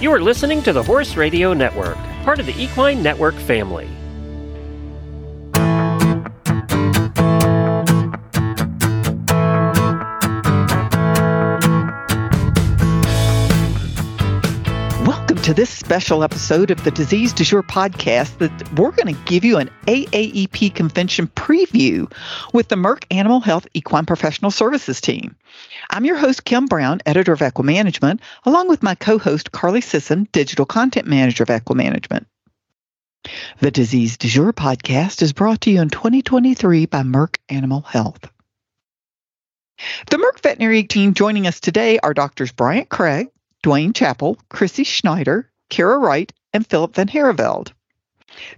You are listening to the Horse Radio Network, part of the Equine Network family. To this special episode of the Disease Du Jour podcast that we're going to give you an AAEP convention preview with the Merck Animal Health Equine Professional Services team. I'm your host, Kim Brown, editor of Equimanagement, along with my co host, Carly Sisson, digital content manager of Equimanagement. The Disease Du Jour podcast is brought to you in 2023 by Merck Animal Health. The Merck veterinary team joining us today are Doctors Bryant Craig, Duane Chappell, Chrissy Schneider, Kara Wright, and Philip Van Harreveld.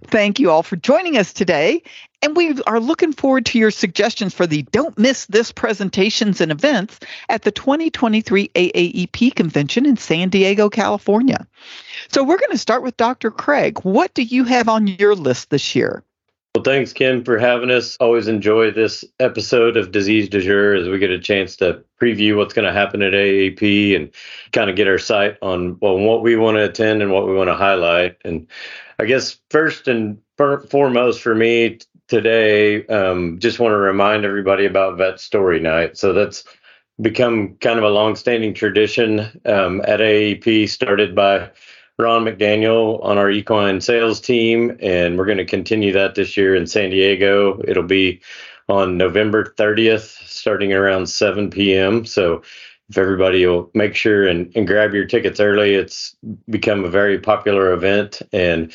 Thank you all for joining us today. And we are looking forward to your suggestions for the Don't Miss This presentations and events at the 2023 AAEP convention in San Diego, California. So we're going to start with Dr. Craig. What do you have on your list this year? Well, thanks, Kim, for having us. Always enjoy this episode of Disease Du Jour as we get a chance to preview what's going to happen at AAP and kind of get our sight on well, what we want to attend and what we want to highlight. And I guess first and foremost for me today, um, just want to remind everybody about Vet Story Night. So that's become kind of a long-standing tradition um, at AAP, started by Ron McDaniel on our equine sales team, and we're going to continue that this year in San Diego. It'll be on November 30th, starting around 7 p.m. So if everybody will make sure and, and grab your tickets early, it's become a very popular event and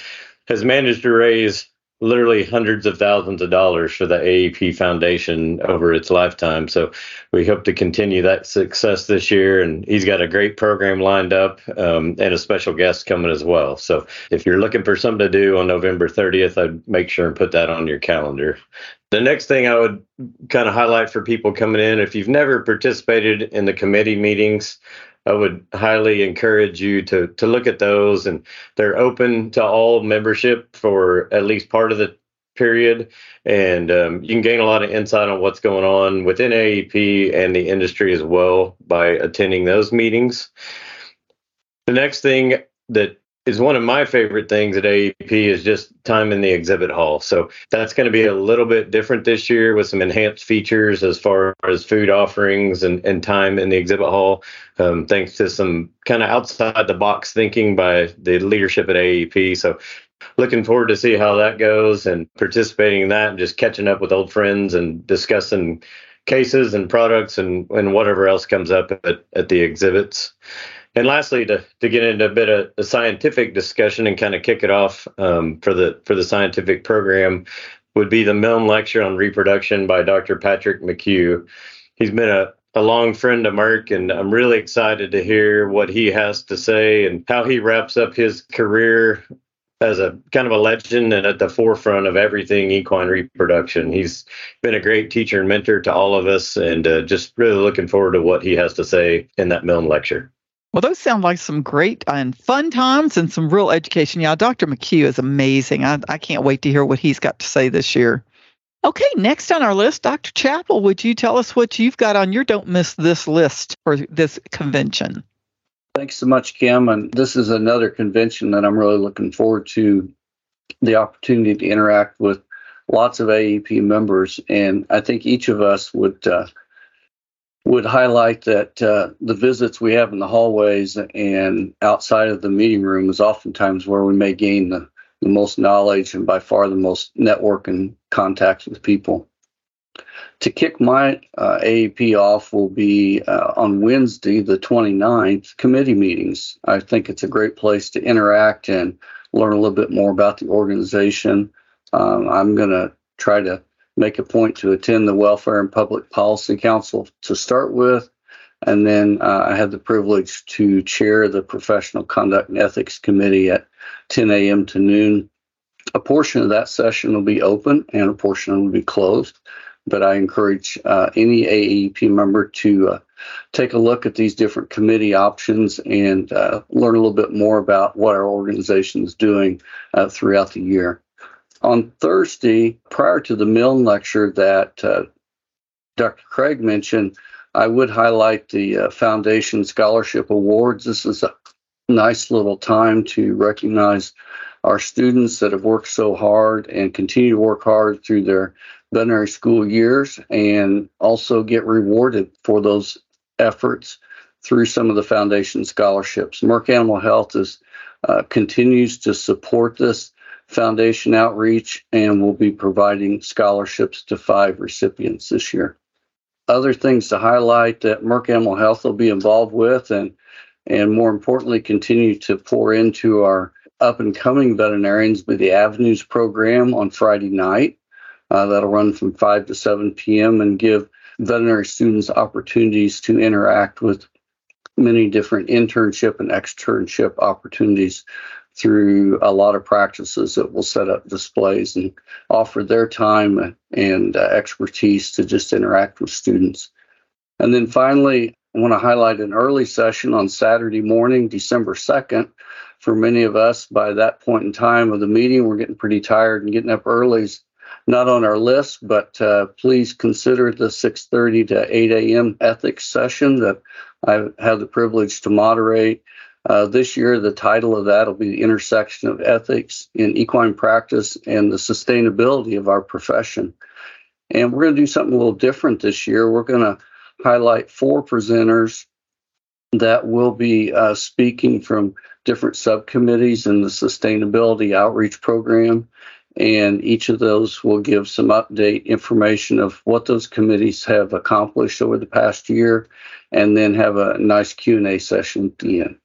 has managed to raise literally hundreds of thousands of dollars for the AEP Foundation over its lifetime. So we hope to continue that success this year. And he's got a great program lined up um, and a special guest coming as well. So if you're looking for something to do on November 30th, I'd make sure and put that on your calendar. The next thing I would kind of highlight for people coming in, if you've never participated in the committee meetings, I would highly encourage you to to look at those, and they're open to all membership for at least part of the period, and um, you can gain a lot of insight on what's going on within AEP and the industry as well by attending those meetings. The next thing that is one of my favorite things at AEP is just time in the exhibit hall. So that's going to be a little bit different this year with some enhanced features as far as food offerings and, and time in the exhibit hall, um, thanks to some kind of outside the box thinking by the leadership at AEP. So looking forward to see how that goes and participating in that and just catching up with old friends and discussing cases and products and, and whatever else comes up at, at the exhibits. And lastly, to, to get into a bit of a scientific discussion and kind of kick it off um, for the for the scientific program, would be the Milne Lecture on Reproduction by Dr. Patrick McCue. He's been a, a long friend of Merck, and I'm really excited to hear what he has to say and how he wraps up his career as a kind of a legend and at the forefront of everything equine reproduction. He's been a great teacher and mentor to all of us, and uh, just really looking forward to what he has to say in that Milne lecture. Well, those sound like some great and fun times and some real education. Yeah, Dr. McCue is amazing. I, I can't wait to hear what he's got to say this year. Okay, next on our list, Dr. Chappell, would you tell us what you've got on your Don't Miss This list for this convention? Thanks so much, Kim. And this is another convention that I'm really looking forward to the opportunity to interact with lots of AEP members. And I think each of us would uh, would highlight that uh, the visits we have in the hallways and outside of the meeting room is oftentimes where we may gain the, the most knowledge and by far the most network and contacts with people. To kick my uh, AEP off will be uh, on Wednesday, the 29th, committee meetings. I think it's a great place to interact and learn a little bit more about the organization. Um, I'm going to try to make a point to attend the Welfare and Public Policy Council to start with. And then uh, I had the privilege to chair the Professional Conduct and Ethics Committee at 10 a.m. to noon. A portion of that session will be open and a portion will be closed. But I encourage uh, any AEP member to uh, take a look at these different committee options and uh, learn a little bit more about what our organization is doing uh, throughout the year on Thursday, prior to the Milne lecture that uh, Dr. Craig mentioned, I would highlight the uh, Foundation Scholarship Awards. This is a nice little time to recognize our students that have worked so hard and continue to work hard through their veterinary school years and also get rewarded for those efforts through some of the foundation scholarships. Merck Animal Health is uh, continues to support this foundation outreach and we'll be providing scholarships to five recipients this year. Other things to highlight that Merck Animal Health will be involved with and and more importantly continue to pour into our up and coming veterinarians with the Avenues program on Friday night. Uh, that'll run from 5 to 7 p.m. and give veterinary students opportunities to interact with many different internship and externship opportunities through a lot of practices that will set up displays and offer their time and uh, expertise to just interact with students. And then finally, I want to highlight an early session on Saturday morning, December 2nd. For many of us, by that point in time of the meeting, we're getting pretty tired and getting up early is not on our list, but uh, please consider the 6.30 to 8 a.m. ethics session that I have had the privilege to moderate. Uh, this year, the title of that will be the intersection of ethics in equine practice and the sustainability of our profession. And we're going to do something a little different this year. We're going to highlight four presenters that will be uh, speaking from different subcommittees in the sustainability outreach program and each of those will give some update information of what those committees have accomplished over the past year and then have a nice q&a session at the end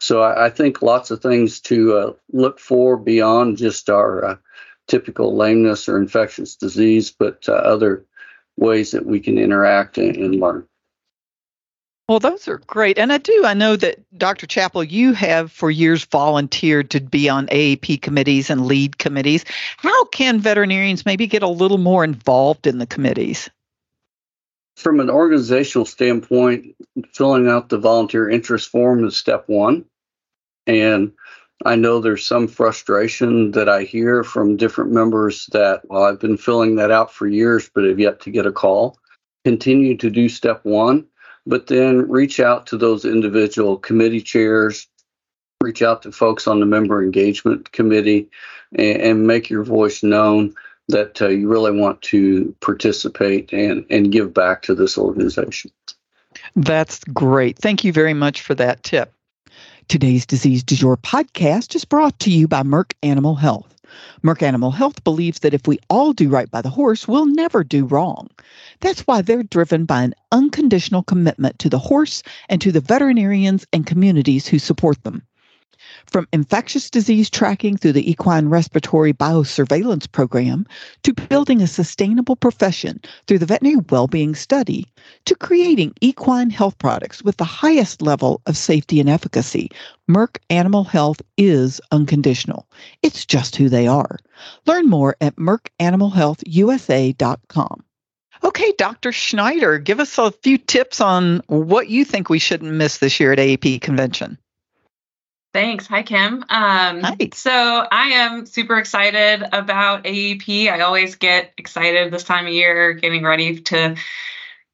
so i, I think lots of things to uh, look for beyond just our uh, typical lameness or infectious disease but uh, other ways that we can interact and, and learn well, those are great. And I do, I know that Dr. Chappell, you have for years volunteered to be on AAP committees and lead committees. How can veterinarians maybe get a little more involved in the committees? From an organizational standpoint, filling out the volunteer interest form is step one. And I know there's some frustration that I hear from different members that, well, I've been filling that out for years, but have yet to get a call. Continue to do step one but then reach out to those individual committee chairs, reach out to folks on the member engagement committee, and, and make your voice known that uh, you really want to participate and, and give back to this organization. That's great. Thank you very much for that tip. Today's Disease Du Jour podcast is brought to you by Merck Animal Health. Merck Animal Health believes that if we all do right by the horse, we'll never do wrong. That's why they're driven by an unconditional commitment to the horse and to the veterinarians and communities who support them. From infectious disease tracking through the equine respiratory biosurveillance program to building a sustainable profession through the veterinary well-being study to creating equine health products with the highest level of safety and efficacy, Merck Animal Health is unconditional. It's just who they are. Learn more at merckanimalhealthusa.com. Okay, Dr. Schneider, give us a few tips on what you think we shouldn't miss this year at AAP convention. Thanks. Hi, Kim. Um, Hi. So I am super excited about AEP. I always get excited this time of year, getting ready to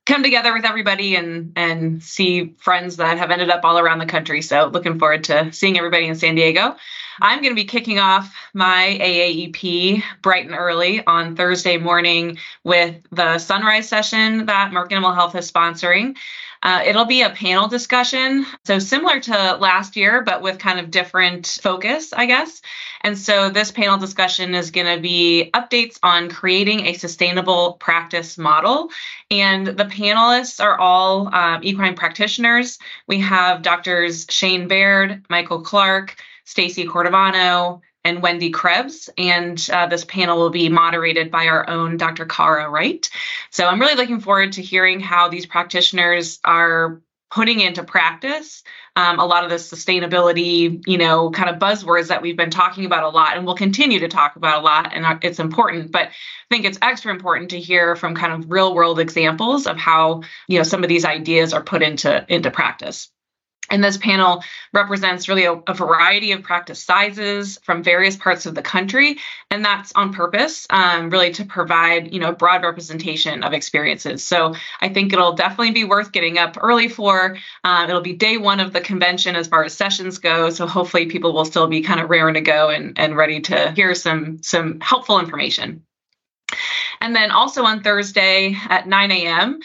come together with everybody and and see friends that have ended up all around the country. So looking forward to seeing everybody in San Diego. I'm going to be kicking off my AAEP bright and early on Thursday morning with the sunrise session that Merck Animal Health is sponsoring. Uh, it'll be a panel discussion. So, similar to last year, but with kind of different focus, I guess. And so, this panel discussion is going to be updates on creating a sustainable practice model. And the panelists are all um, equine practitioners. We have doctors Shane Baird, Michael Clark, Stacy Cordivano, and Wendy Krebs. And uh, this panel will be moderated by our own Dr. Kara Wright. So I'm really looking forward to hearing how these practitioners are putting into practice um, a lot of the sustainability, you know, kind of buzzwords that we've been talking about a lot and we'll continue to talk about a lot. And it's important, but I think it's extra important to hear from kind of real world examples of how, you know, some of these ideas are put into into practice. And this panel represents really a, a, variety of practice sizes from various parts of the country, and that's on purpose, um, really to provide you know broad representation of experiences. So I think it'll definitely be worth getting up early for. Um, it'll be day one of the convention as far as sessions go, so hopefully people will still be kind of raring to go and, and ready to hear some some helpful information. And then also on Thursday at 9 a.m.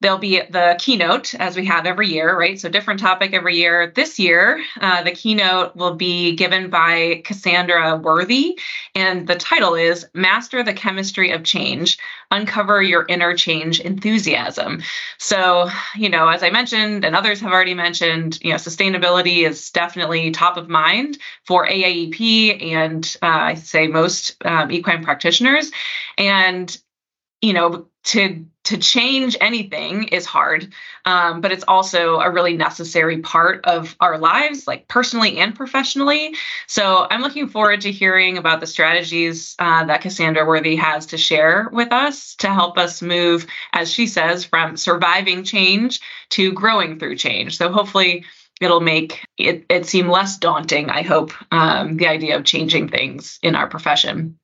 There'll be the keynote as we have every year, right? So, different topic every year. This year, uh, the keynote will be given by Cassandra Worthy, and the title is Master the Chemistry of Change Uncover Your Inner Change Enthusiasm. So, you know, as I mentioned, and others have already mentioned, you know, sustainability is definitely top of mind for AAEP and uh, I say most um, equine practitioners. And you know to to change anything is hard um, but it's also a really necessary part of our lives like personally and professionally. So i'm looking forward to hearing about the strategies uh, that cassandra worthy has to share with us to help us move as she says from surviving change to growing through change. So hopefully it'll make it, it seem less daunting i hope um, the idea of changing things in our profession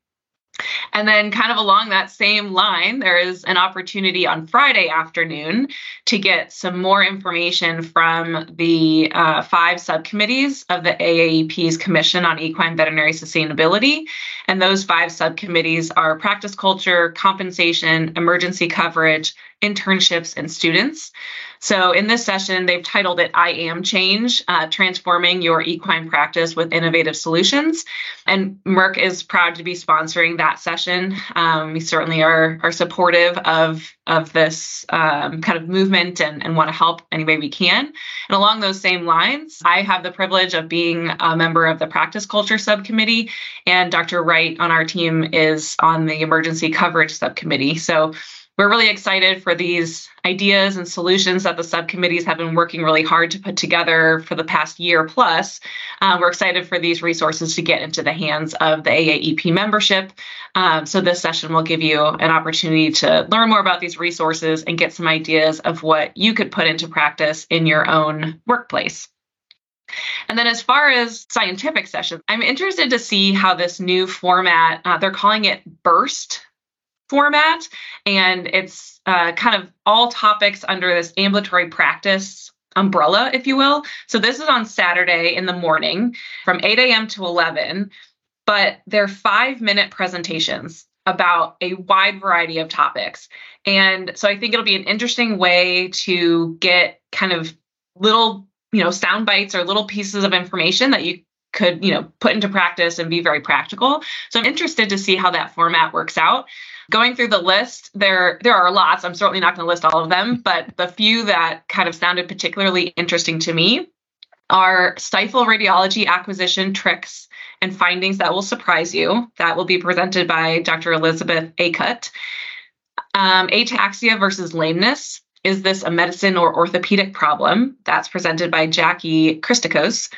and then, kind of along that same line, there is an opportunity on Friday afternoon to get some more information from the uh, five subcommittees of the AAEP's Commission on Equine Veterinary Sustainability. And those five subcommittees are practice culture, compensation, emergency coverage, internships, and students. So, in this session, they've titled it I Am Change uh, Transforming Your Equine Practice with Innovative Solutions. And Merck is proud to be sponsoring that session. Um, we certainly are, are supportive of, of this um, kind of movement and, and want to help any way we can. And along those same lines, I have the privilege of being a member of the Practice Culture Subcommittee, and Dr. Wright on our team is on the Emergency Coverage Subcommittee. So, we're really excited for these ideas and solutions that the subcommittees have been working really hard to put together for the past year plus. Uh, we're excited for these resources to get into the hands of the AAEP membership. Um, so, this session will give you an opportunity to learn more about these resources and get some ideas of what you could put into practice in your own workplace. And then, as far as scientific sessions, I'm interested to see how this new format, uh, they're calling it BURST format, and it's uh, kind of all topics under this ambulatory practice umbrella, if you will. So this is on Saturday in the morning from 8 a.m. to 11, but they're five minute presentations about a wide variety of topics. And so I think it'll be an interesting way to get kind of little, you know, sound bites or little pieces of information that you could, you know, put into practice and be very practical. So I'm interested to see how that format works out. Going through the list, there there are lots. I'm certainly not going to list all of them, but the few that kind of sounded particularly interesting to me are stifle radiology acquisition tricks and findings that will surprise you. That will be presented by Dr. Elizabeth Acutt. Um, ataxia versus lameness. Is this a medicine or orthopedic problem? That's presented by Jackie Christakos.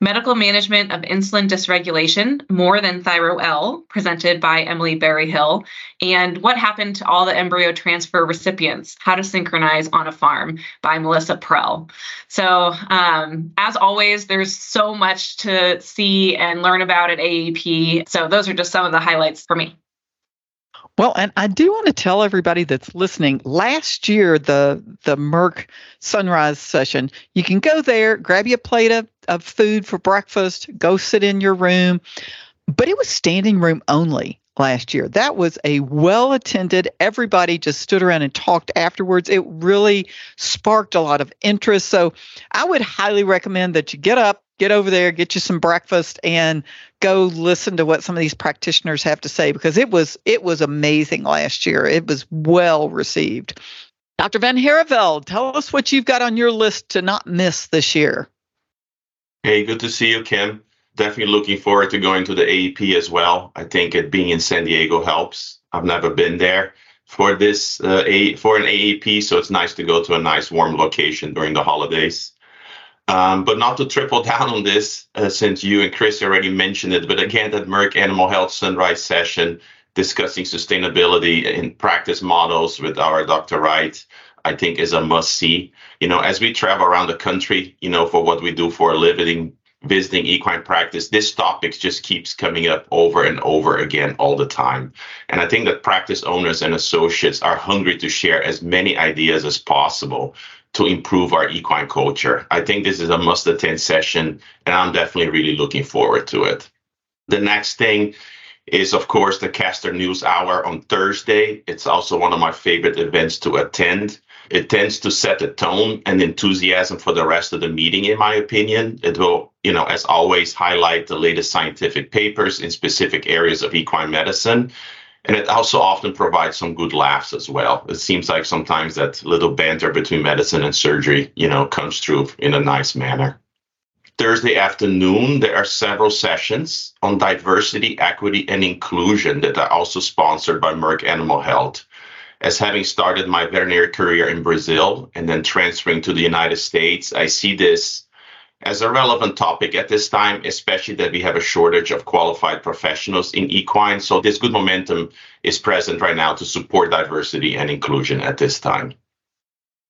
Medical Management of Insulin Dysregulation, More Than Thyro-L, presented by Emily Berryhill, and What Happened to All the Embryo Transfer Recipients, How to Synchronize on a Farm by Melissa Prell. So, um, as always, there's so much to see and learn about at AEP. So, those are just some of the highlights for me. Well, and I do want to tell everybody that's listening. Last year, the the Merck Sunrise session, you can go there, grab you a plate of, of food for breakfast, go sit in your room, but it was standing room only last year. That was a well attended. Everybody just stood around and talked afterwards. It really sparked a lot of interest. So I would highly recommend that you get up, get over there, get you some breakfast, and go listen to what some of these practitioners have to say because it was it was amazing last year. It was well received. Dr. Van Harreveld, tell us what you've got on your list to not miss this year. Hey, good to see you, Kim. Definitely looking forward to going to the AEP as well. I think it being in San Diego helps. I've never been there for this uh, a for an AEP, so it's nice to go to a nice warm location during the holidays. Um, but not to triple down on this, uh, since you and Chris already mentioned it, but again, that Merck Animal Health Sunrise session discussing sustainability in practice models with our Dr. Wright. I think is a must see. You know, as we travel around the country, you know, for what we do for a living, visiting equine practice, this topic just keeps coming up over and over again all the time. And I think that practice owners and associates are hungry to share as many ideas as possible to improve our equine culture. I think this is a must attend session, and I'm definitely really looking forward to it. The next thing is, of course, the Kester News Hour on Thursday. It's also one of my favorite events to attend. It tends to set the tone and enthusiasm for the rest of the meeting, in my opinion. It will, you know, as always, highlight the latest scientific papers in specific areas of equine medicine. And it also often provides some good laughs as well. It seems like sometimes that little banter between medicine and surgery, you know, comes through in a nice manner. Thursday afternoon, there are several sessions on diversity, equity, and inclusion that are also sponsored by Merck Animal Health as having started my veterinary career in Brazil and then transferring to the United States, I see this as a relevant topic at this time, especially that we have a shortage of qualified professionals in equine. So this good momentum is present right now to support diversity and inclusion at this time.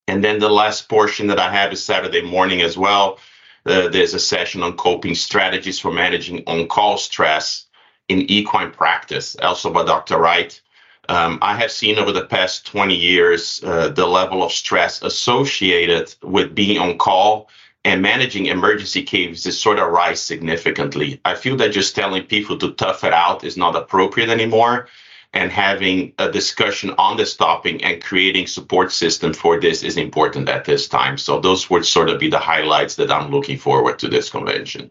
And then the last portion that I have is Saturday morning as well. Uh, there's a session on coping strategies for managing on-call stress in equine practice, also by Dr. Wright. Um, I have seen over the past 20 years uh, the level of stress associated with being on call and managing emergency cases sort of rise significantly. I feel that just telling people to tough it out is not appropriate anymore. And having a discussion on this topic and creating support system for this is important at this time. So those would sort of be the highlights that I'm looking forward to this convention.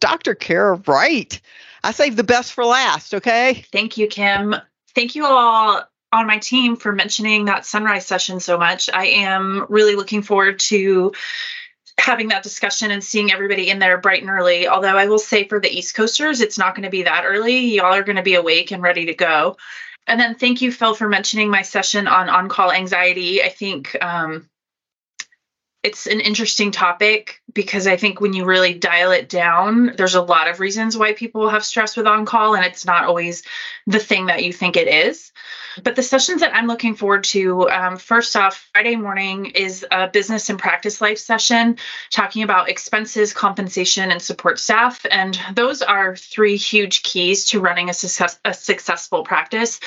Dr. Kara Wright. I saved the best for last, okay? Thank you, Kim thank you all on my team for mentioning that sunrise session so much. I am really looking forward to having that discussion and seeing everybody in there bright and early. Although I will say for the East Coasters, it's not going to be that early. Y'all are going to be awake and ready to go. And then thank you, Phil, for mentioning my session on on call anxiety. I think um, it's an interesting topic because I think when you really dial it down, there's a lot of reasons why people have stress with on call, and it's not always the thing that you think it is. But the sessions that I'm looking forward to, um, first off, Friday morning is a business and practice life session talking about expenses, compensation, and support staff. And those are three huge keys to running a, success, a successful practice.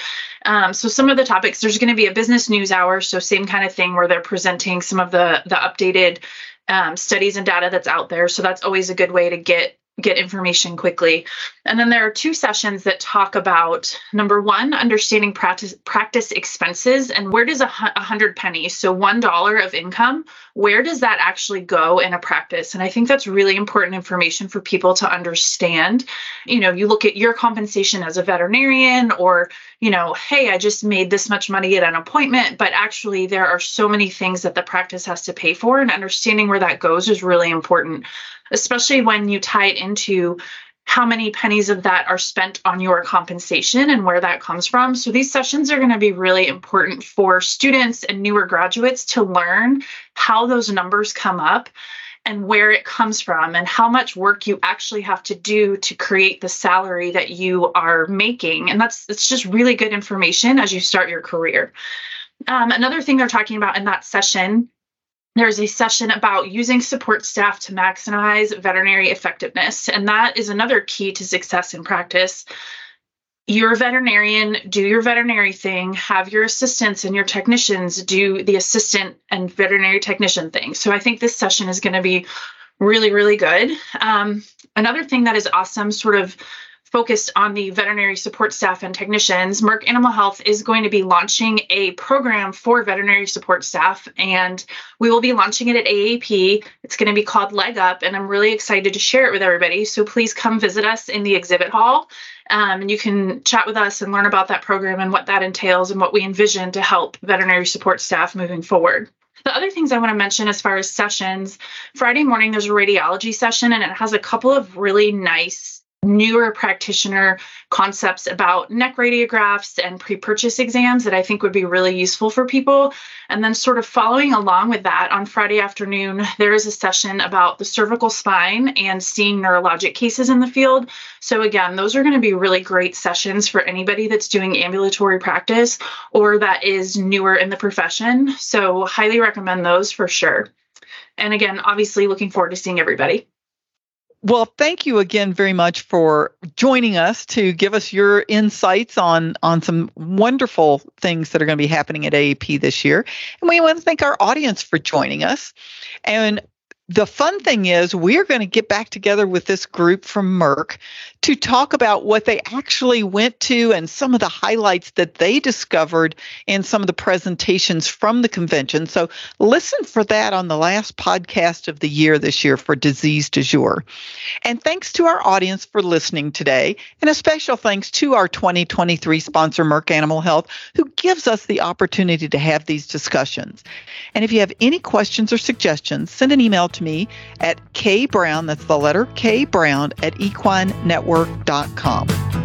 Um, so some of the topics, there's going to be a business news hour. So same kind of thing where they're presenting some of the, the updated um, studies and data that's out there. So that's always a good way to get get information quickly. And then there are two sessions that talk about number one, understanding practice practice expenses and where does a, a hundred pennies, so one dollar of income, where does that actually go in a practice? And I think that's really important information for people to understand. You know, you look at your compensation as a veterinarian, or you know, hey, I just made this much money at an appointment, but actually there are so many things that the practice has to pay for, and understanding where that goes is really important especially when you tie it into how many pennies of that are spent on your compensation and where that comes from. So these sessions are going to be really important for students and newer graduates to learn how those numbers come up and where it comes from and how much work you actually have to do to create the salary that you are making. And that's it's just really good information as you start your career. Um, another thing they're talking about in that session there's a session about using support staff to maximize veterinary effectiveness. And that is another key to success in practice. You're a veterinarian, do your veterinary thing, have your assistants and your technicians do the assistant and veterinary technician thing. So I think this session is going to be really, really good. Um, another thing that is awesome, sort of focused on the veterinary support staff and technicians, Merck Animal Health is going to be launching a program for veterinary support staff, and we will be launching it at AAP. It's going to be called Leg Up, and I'm really excited to share it with everybody. So please come visit us in the exhibit hall. Um, and you can chat with us and learn about that program and what that entails and what we envision to help veterinary support staff moving forward. The other things I want to mention as far as sessions Friday morning, there's a radiology session, and it has a couple of really nice newer practitioner concepts about neck radiographs and pre purchase exams that I think would be really useful for people. And then, sort of following along with that, on Friday afternoon, there is a session about the cervical spine and seeing neurologic cases in the field. So, again, those are going to be really great sessions for anybody that's doing ambulatory practice or that is newer in the profession. So, highly recommend those for sure. And again, obviously, looking forward to seeing everybody. Well, thank you again very much for joining us to give us your insights on on some wonderful things that are going to be happening at AAP this year. And we want to thank our audience for joining us. And the fun thing is we're going to get back together with this group from Merck to talk about what they actually went to and some of the highlights that they discovered in some of the presentations from the convention. So listen for that on the last podcast of the year this year for Disease du Jour. And thanks to our audience for listening today. And a special thanks to our 2023 sponsor, Merck Animal Health, who gives us the opportunity to have these discussions. And if you have any questions or suggestions, send an email to me at kbrown, that's the letter K Brown at work.com.